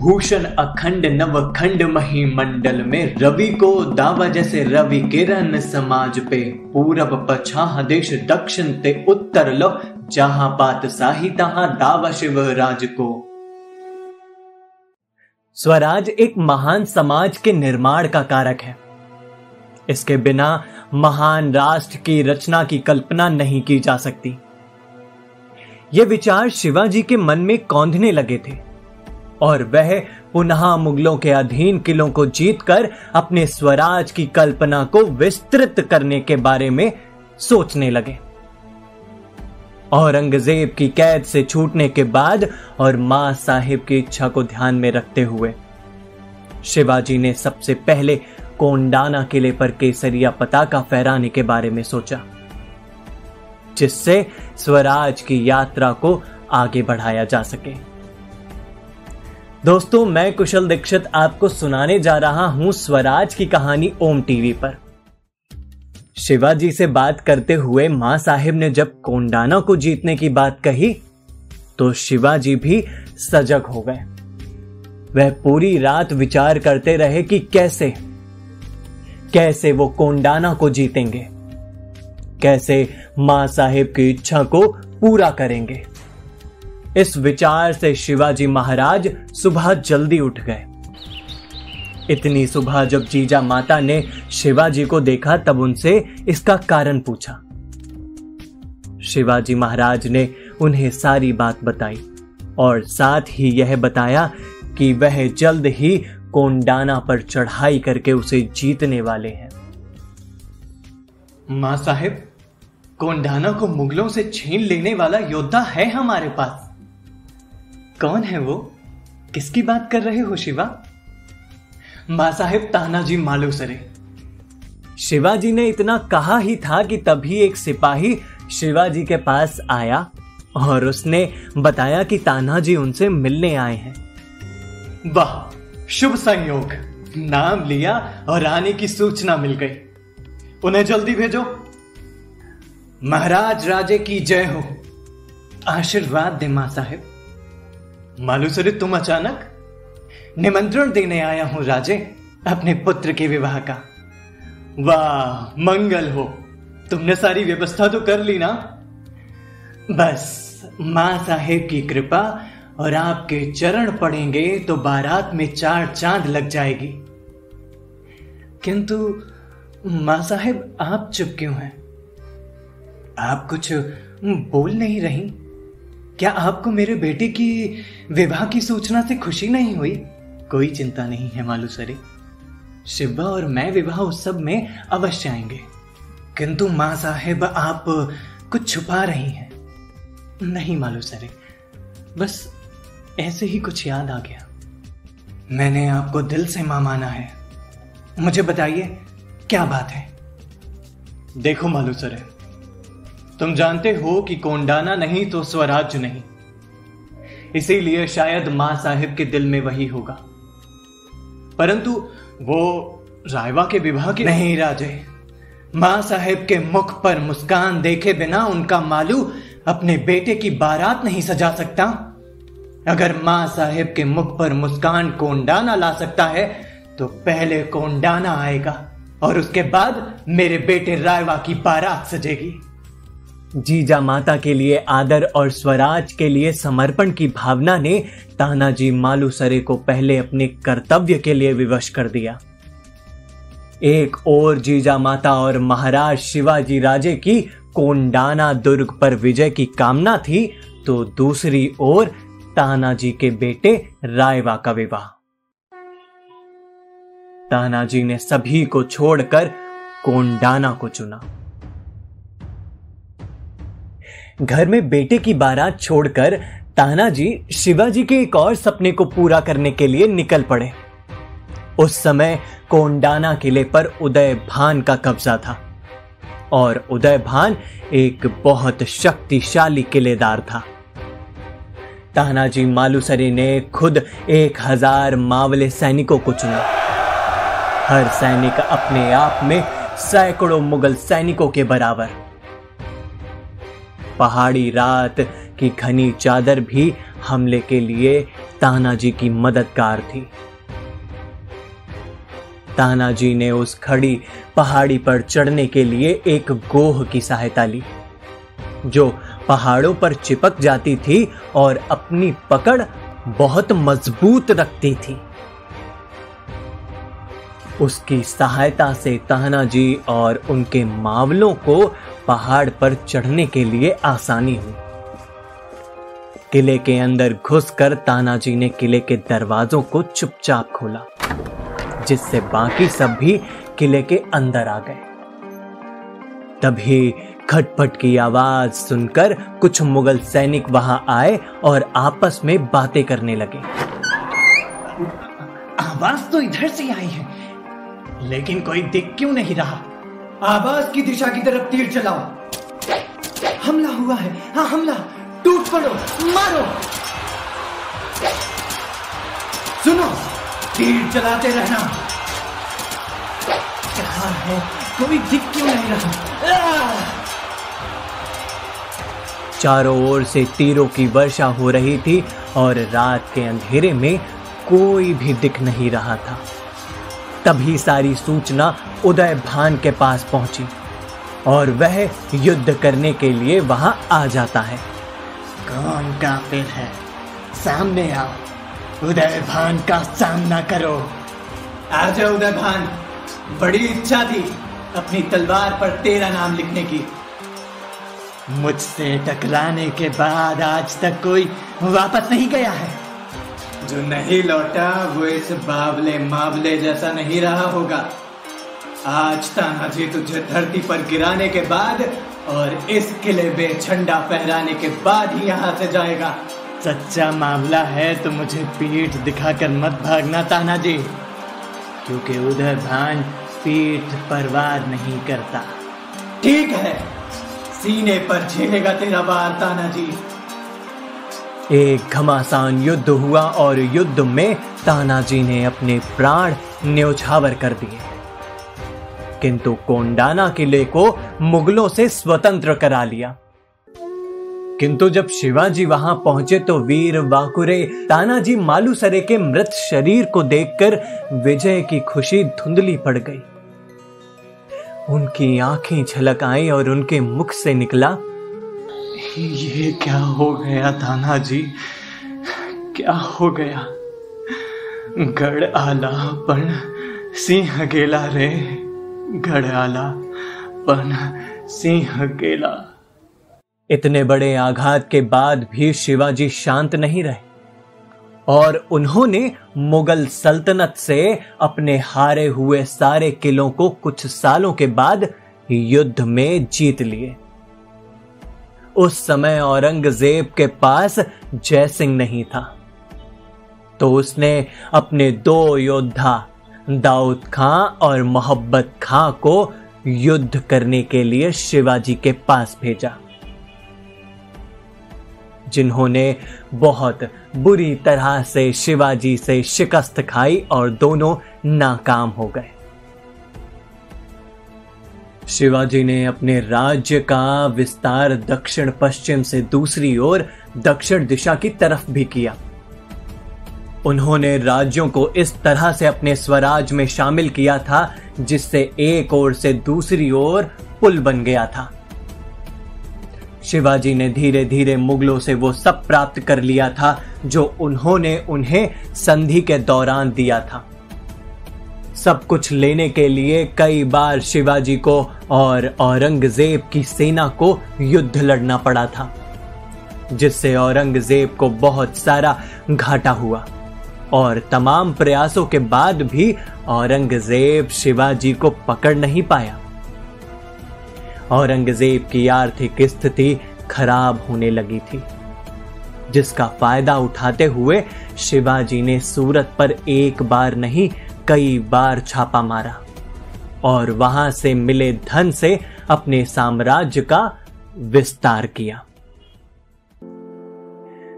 भूषण अखंड नवखंड मंडल में रवि को दावा जैसे रवि किरण समाज पे। पूरब पछाह देश, दक्षिण ते उत्तर लो। जहाँ पात साही, तहां दावा शिव राज को। स्वराज एक महान समाज के निर्माण का कारक है। इसके बिना महान राष्ट्र की रचना की कल्पना नहीं की जा सकती। ये विचार शिवाजी के मन में कौंधने लगे थे। और वह पुनः मुगलों के अधीन किलों को जीतकर अपने स्वराज की कल्पना को विस्तृत करने के बारे में सोचने लगे। औरंगज़ेब की कैद से छूटने के बाद और माँ साहिब की इच्छा को ध्यान में रखते हुए, शिवाजी ने सबसे पहले कोंडाना किले पर केसरिया पताका फहराने के बारे में सोचा, जिससे स्वराज की यात्रा को आगे बढ़ाया जा सके। दोस्तों, मैं कुशल दीक्षित आपको सुनाने जा रहा हूँ स्वराज की कहानी ओम टीवी पर। शिवाजी से बात करते हुए माँ साहिब ने जब कोंडाना को जीतने की बात कही तो शिवाजी भी सजग हो गए। वह पूरी रात विचार करते रहे कि कैसे कैसे वो कोंडाना को जीतेंगे, कैसे माँ साहिब की इच्छा को पूरा करेंगे। इस विचार से शिवाजी महाराज सुबह जल्दी उठ गए। इतनी सुबह जब जीजा माता ने शिवाजी को देखा, तब उनसे इसका कारण पूछा। शिवाजी महाराज ने उन्हें सारी बात बताई और साथ ही यह बताया कि वह जल्द ही कोंडाना पर चढ़ाई करके उसे जीतने वाले हैं। माँ साहेब, कोंडाना को मुगलों से छीन लेने वाला योद्धा है हमारे पास। कौन है वो? किसकी बात कर रहे हो, शिवा? माँ साहेब तानाजी मालूसरे शिवाजी ने इतना कहा ही था कि तभी एक सिपाही शिवाजी के पास आया और उसने बताया कि तानाजी उनसे मिलने आए हैं। वाह, शुभ संयोग। नाम लिया और आने की सूचना मिल गई। उन्हें जल्दी भेजो। महाराज, राजे की जय हो। आशीर्वाद दे, माँ साहेब। मालूसरे, तुम अचानक निमंत्रण देने आया हूँ राजे, अपने पुत्र के विवाह का। वाह, मंगल हो। तुमने सारी व्यवस्था तो कर ली ना? बस, माँ साहेब की कृपा और आपके चरण पड़ेंगे तो बारात में चार चाँद लग जाएगी। किंतु, माँ साहेब, आप चुप क्यों हैं? आप कुछ बोल नहीं रही? क्या आपको मेरे बेटे की विवाह की सूचना से खुशी नहीं हुई? कोई चिंता नहीं है मालूसरे शिवा और मैं विवाह उत्सव में अवश्य आएँगे। किंतु माँ साहेब, आप कुछ छुपा रही हैं। नहीं मालूसरे बस ऐसे ही कुछ याद आ गया। मैंने आपको दिल से माँ माना है। मुझे बताइए, क्या बात है? देखो मालूसरे तुम जानते हो कि कोंडाना नहीं तो स्वराज्य नहीं। इसीलिए शायद माँ साहिब के दिल में वही होगा। परंतु वो रायवा के विवाह के नहीं राजे। माँ साहेब के मुख पर मुस्कान देखे बिना उनका मालू अपने बेटे की बारात नहीं सजा सकता। अगर माँ साहेब के मुख पर मुस्कान कोंडाना ला सकता है तो पहले कोंडाना आएगा और उसके बाद मेरे बेटे रायवा की बारात सजेगी। जीजा माता के लिए आदर और स्वराज के लिए समर्पण की भावना ने तानाजी मालूसरे को पहले अपने कर्तव्य के लिए विवश कर दिया। एक और जीजा माता और महाराज शिवाजी राजे की कोंडाना दुर्ग पर विजय की कामना थी तो दूसरी ओर तानाजी के बेटे रायवा का विवाह। तानाजी ने सभी को छोड़कर कोंडाना को चुना। घर में बेटे की बारात छोड़कर तानाजी शिवाजी के एक और सपने को पूरा करने के लिए निकल पड़े। उस समय कोंडाना किले पर उदय भान का कब्जा था और उदय भान एक बहुत शक्तिशाली किलेदार था। तानाजी मालूसरी ने खुद एक हज़ार मावले सैनिकों को चुना। हर सैनिक अपने आप में सैकड़ों मुगल सैनिकों के बराबर। पहाड़ी रात की घनी चादर भी हमले के लिए तानाजी की मददगार थी। तानाजी ने उस खड़ी पहाड़ी पर चढ़ने के लिए एक गोह की सहायता ली, जो पहाड़ों पर चिपक जाती थी और अपनी पकड़ बहुत मज़बूत रखती थी। उसकी सहायता से तानाजी और उनके मावलों को पहाड़ पर चढ़ने के लिए आसानी हुई। किले के अंदर घुसकर तानाजी ने किले के दरवाजों को चुपचाप खोला, जिससे बाकी सब भी किले के अंदर आ गए। तभी खटपट की आवाज़ सुनकर कुछ मुगल सैनिक वहाँ आए और आपस में बातें करने लगे। आवाज़ तो इधर से आई है, लेकिन कोई दिख क्यों नहीं रहा? आवाज़ की दिशा की तरफ़ तीर चलाओ। हमला हुआ है। हाँ हमला। टूट पड़ो, मारो। सुनो, तीर चलाते रहना। क्या है? कोई दिख क्यों नहीं रहा? चारों ओर से तीरों की वर्षा हो रही थी और रात के अंधेरे में कोई भी दिख नहीं रहा था। तभी सारी सूचना उदय भान के पास पहुँची और वह युद्ध करने के लिए वहाँ आ जाता है। कौन काफिर है? सामने आओ। उदय भान का सामना करो। आ जाओ उदय भान। बड़ी इच्छा थी अपनी तलवार पर तेरा नाम लिखने की। मुझसे टकराने के बाद आज तक कोई वापस नहीं गया है। जो नहीं लौटा, वो इस बावले मावले जैसा नहीं रहा होगा। आज तानाजी तुझे धरती पर गिराने के बाद और इस किले में झंडा फहराने के बाद ही यहाँ से जाएगा। सच्चा मामला है तो मुझे पीठ दिखाकर मत भागना तानाजी क्योंकि उधर भान पीठ परवार नहीं करता। ठीक है, सीने पर झेलेगा तेरा वार तानाजी एक घमासान युद्ध हुआ और युद्ध में तानाजी ने अपने प्राण न्योछावर कर दिए। किंतु कोंडाना किले को मुगलों से स्वतंत्र करा लिया। किंतु जब शिवाजी वहाँ पहुँचे तो वीर वाकुरे तानाजी मालूसरे के मृत शरीर को देखकर विजय की खुशी धुंधली पड़ गई। उनकी आँखें छलक आई और उनके मुख से निकला ये क्या हो गया थाना जी? क्या हो गया? गढ़ आला पण सिंह गेला रे। गढ़ आला पण सिंह गेला। इतने बड़े आघात के बाद भी शिवाजी शांत नहीं रहे। और उन्होंने मुगल सल्तनत से अपने हारे हुए सारे किलों को कुछ सालों के बाद युद्ध में जीत लिए। उस समय औरंगज़ेब के पास जयसिंह नहीं था। तो उसने अपने दो योद्धा, दाऊद खां और मोहब्बत खां को युद्ध करने के लिए शिवाजी के पास भेजा। जिन्होंने बहुत बुरी तरह से शिवाजी से शिकस्त खाई और दोनों नाकाम हो गए। शिवाजी ने अपने राज्य का विस्तार दक्षिण पश्चिम से दूसरी ओर दक्षिण दिशा की तरफ़ भी किया। उन्होंने राज्यों को इस तरह से अपने स्वराज में शामिल किया था, जिससे एक ओर से दूसरी ओर पुल बन गया था। शिवाजी ने धीरे धीरे मुगलों से वो सब प्राप्त कर लिया था, जो उन्होंने उन्हें संधि के दौरान दिया था। सब कुछ लेने के लिए कई बार शिवाजी को और औरंगज़ेब की सेना को युद्ध लड़ना पड़ा था, जिससे औरंगज़ेब को बहुत सारा घाटा हुआ। और तमाम प्रयासों के बाद भी औरंगज़ेब शिवाजी को पकड़ नहीं पाया। औरंगज़ेब की आर्थिक स्थिति खराब होने लगी थी, जिसका फ़ायदा उठाते हुए शिवाजी ने सूरत पर एक बार नहीं कई बार छापा मारा और वहाँ से मिले धन से अपने साम्राज्य का विस्तार किया।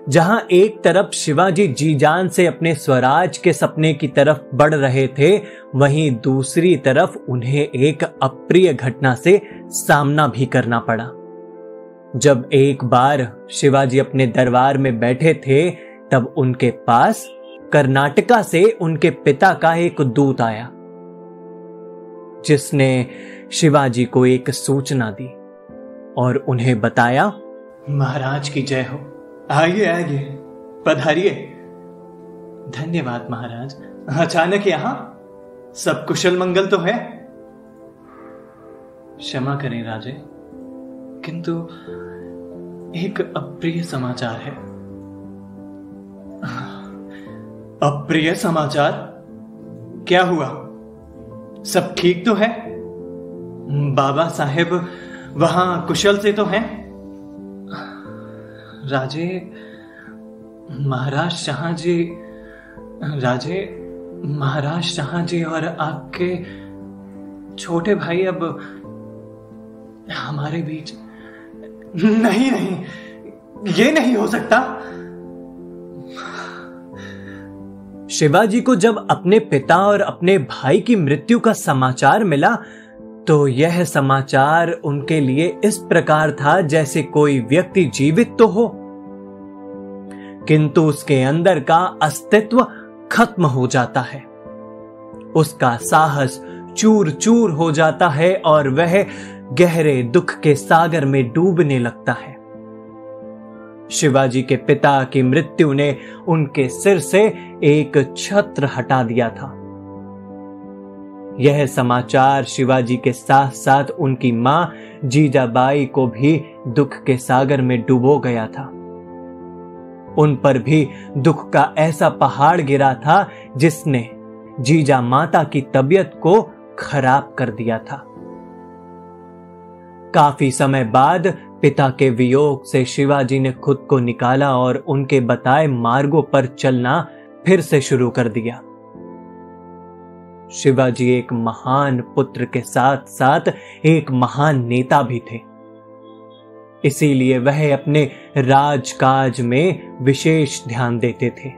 जहाँ एक तरफ़ शिवाजी जी जान से अपने स्वराज के सपने की तरफ़ बढ़ रहे थे, वहीं दूसरी तरफ़ उन्हें एक अप्रिय घटना से सामना भी करना पड़ा। जब एक बार शिवाजी अपने दरबार में बैठे थे, तब उनके पास कर्नाटका से उनके पिता का एक दूत आया, जिसने शिवाजी को एक सूचना दी और उन्हें बताया, महाराज की जय हो। आइए आइए, पधारिए। धन्यवाद महाराज। अचानक यहाँ? सब कुशल मंगल तो है? क्षमा करें राजे, किंतु एक अप्रिय समाचार है। अप्रिय समाचार? क्या हुआ? सब ठीक तो है? बाबा साहेब वहाँ कुशल से तो हैं? राजे, महाराज शाह जी, राजे, महाराज शाह जी और आपके छोटे भाई अब हमारे बीच नहीं नहीं, ये नहीं हो सकता। शिवाजी को जब अपने पिता और अपने भाई की मृत्यु का समाचार मिला तो यह समाचार उनके लिए इस प्रकार था जैसे कोई व्यक्ति जीवित तो हो। किंतु उसके अंदर का अस्तित्व खत्म हो जाता है। उसका साहस चूर चूर हो जाता है और वह गहरे दुख के सागर में डूबने लगता है। शिवाजी के पिता की मृत्यु ने उनके सिर से एक छत्र हटा दिया था। यह समाचार शिवाजी के साथ साथ उनकी माँ जीजाबाई को भी दुख के सागर में डुबो गया था। उन पर भी दुख का ऐसा पहाड़ गिरा था जिसने जीजा माता की तबीयत को खराब कर दिया था। काफ़ी समय बाद पिता के वियोग से शिवाजी ने खुद को निकाला और उनके बताए मार्गों पर चलना फिर से शुरू कर दिया। शिवाजी एक महान पुत्र के साथ साथ एक महान नेता भी थे। इसीलिए वह अपने राजकाज में विशेष ध्यान देते थे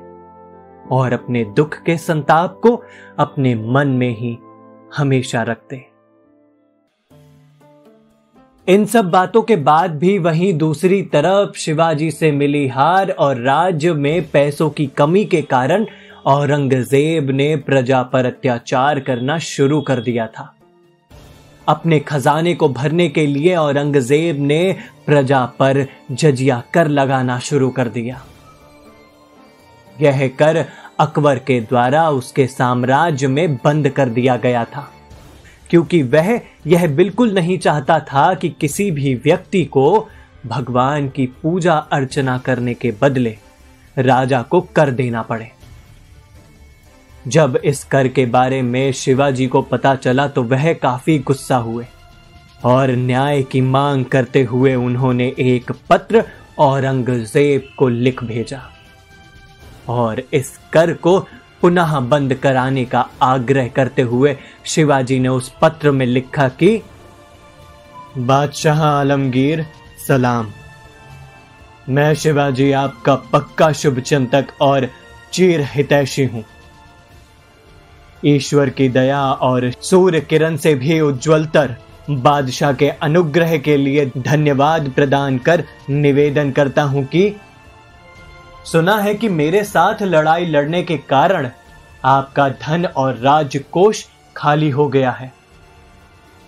और अपने दुख के संताप को अपने मन में ही हमेशा रखते। इन सब बातों के बाद भी वहीं दूसरी तरफ़ शिवाजी से मिली हार और राज्य में पैसों की कमी के कारण औरंगज़ेब ने प्रजा पर अत्याचार करना शुरू कर दिया था। अपने खजाने को भरने के लिए औरंगज़ेब ने प्रजा पर जजिया कर लगाना शुरू कर दिया। यह कर अकबर के द्वारा उसके साम्राज्य में बंद कर दिया गया था। क्योंकि वह यह बिल्कुल नहीं चाहता था कि किसी भी व्यक्ति को भगवान की पूजा अर्चना करने के बदले राजा को कर देना पड़े। जब इस कर के बारे में शिवाजी को पता चला तो वह काफ़ी गुस्सा हुए और न्याय की मांग करते हुए उन्होंने एक पत्र औरंगज़ेब को लिख भेजा और इस कर को पुनः बंद कराने का आग्रह करते हुए शिवाजी ने उस पत्र में लिखा कि, बादशाह आलमगीर, सलाम। मैं शिवाजी आपका पक्का शुभ चिंतक और चीर हितैषी हूँ। ईश्वर की दया और सूर्य किरण से भी उज्जवलतर बादशाह के अनुग्रह के लिए धन्यवाद प्रदान कर निवेदन करता हूँ कि सुना है कि मेरे साथ लड़ाई लड़ने के कारण आपका धन और राजकोष खाली हो गया है।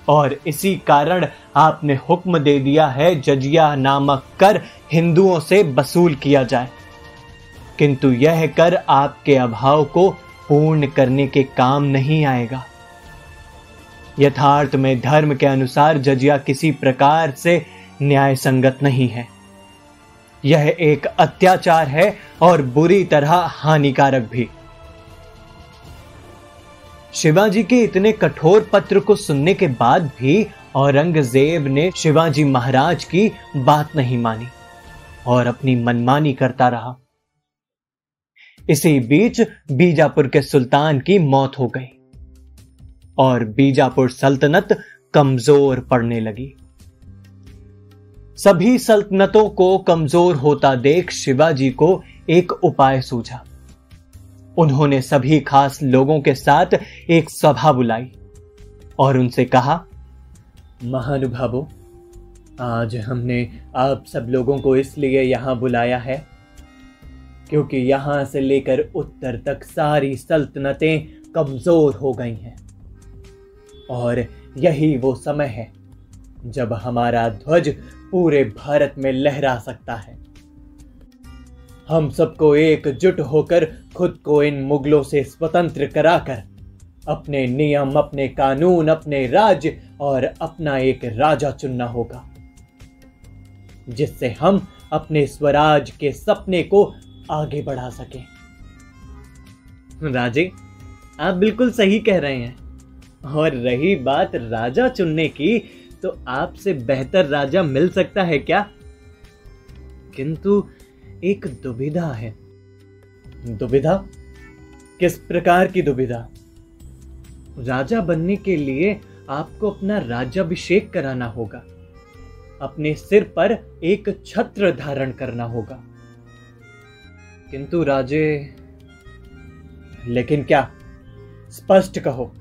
और इसी कारण आपने हुक्म दे दिया है, जजिया नामक कर हिंदुओं से वसूल किया जाए। किंतु यह कर आपके अभाव को पूर्ण करने के काम नहीं आएगा। यथार्थ में धर्म के अनुसार जजिया किसी प्रकार से न्याय संगत नहीं है। यह एक अत्याचार है और बुरी तरह हानिकारक भी। शिवाजी के इतने कठोर पत्र को सुनने के बाद भी औरंगज़ेब ने शिवाजी महाराज की बात नहीं मानी और अपनी मनमानी करता रहा। इसी बीच बीजापुर के सुल्तान की मौत हो गई और बीजापुर सल्तनत कमज़ोर पड़ने लगी। सभी सल्तनतों को कमज़ोर होता देख शिवाजी को एक उपाय सूझा। उन्होंने सभी खास लोगों के साथ एक सभा बुलाई और उनसे कहा, महानुभावों, आज हमने आप सब लोगों को इसलिए यहाँ बुलाया है क्योंकि यहाँ से लेकर उत्तर तक सारी सल्तनतें कमज़ोर हो गई हैं। और यही वो समय है जब हमारा ध्वज पूरे भारत में लहरा सकता है। हम सबको एकजुट होकर खुद को इन मुगलों से स्वतंत्र कराकर अपने नियम, अपने कानून, अपने राज्य और अपना एक राजा चुनना होगा, जिससे हम अपने स्वराज के सपने को आगे बढ़ा सकें। राजे, आप बिल्कुल सही कह रहे हैं। और रही बात राजा चुनने की तो आपसे बेहतर राजा मिल सकता है क्या? किंतु एक दुविधा है। दुविधा? किस प्रकार की दुविधा? राजा बनने के लिए आपको अपना राज्याभिषेक कराना होगा। अपने सिर पर एक छत्र धारण करना होगा। किंतु राजे, लेकिन क्या? स्पष्ट कहो।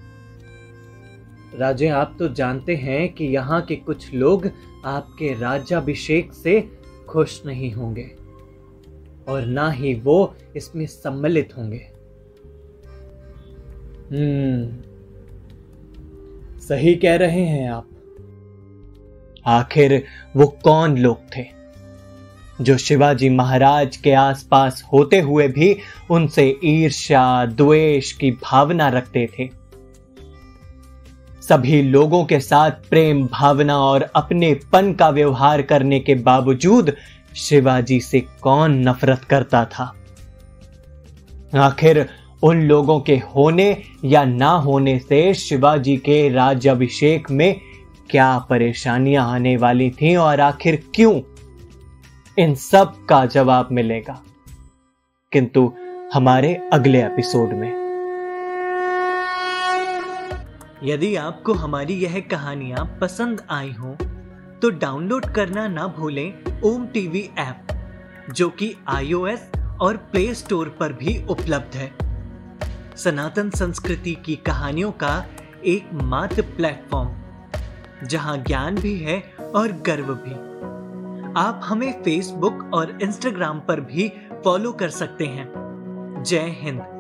राजे, आप तो जानते हैं कि यहाँ के कुछ लोग आपके राज्याभिषेक से खुश नहीं होंगे और ना ही वो इसमें सम्मिलित होंगे। हम्म सही कह रहे हैं आप। आखिर वो कौन लोग थे जो शिवाजी महाराज के आसपास होते हुए भी उनसे ईर्ष्या, द्वेष की भावना रखते थे? सभी लोगों के साथ प्रेम, भावना और अपने पन का व्यवहार करने के बावजूद शिवाजी से कौन नफरत करता था? आखिर उन लोगों के होने या ना होने से शिवाजी के राज्याभिषेक में क्या परेशानियाँ आने वाली थीं और आखिर क्यों इन सब का जवाब मिलेगा? किंतु हमारे अगले एपिसोड में। यदि आपको हमारी यह कहानियाँ पसंद आई हो तो डाउनलोड करना ना भूलें ओम टीवी ऐप, जो कि आईओएस और प्ले स्टोर पर भी उपलब्ध है। सनातन संस्कृति की कहानियों का एक मात्र प्लेटफॉर्म, जहाँ ज्ञान भी है और गर्व भी। आप हमें फेसबुक और इंस्टाग्राम पर भी फॉलो कर सकते हैं। जय हिंद।